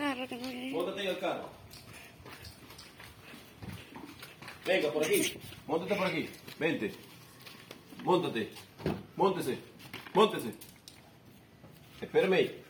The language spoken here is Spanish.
Móntate en el carro. Venga, por aquí. Móntate por aquí. Vente. Móntate. Móntese. Móntese. Espérame ahí.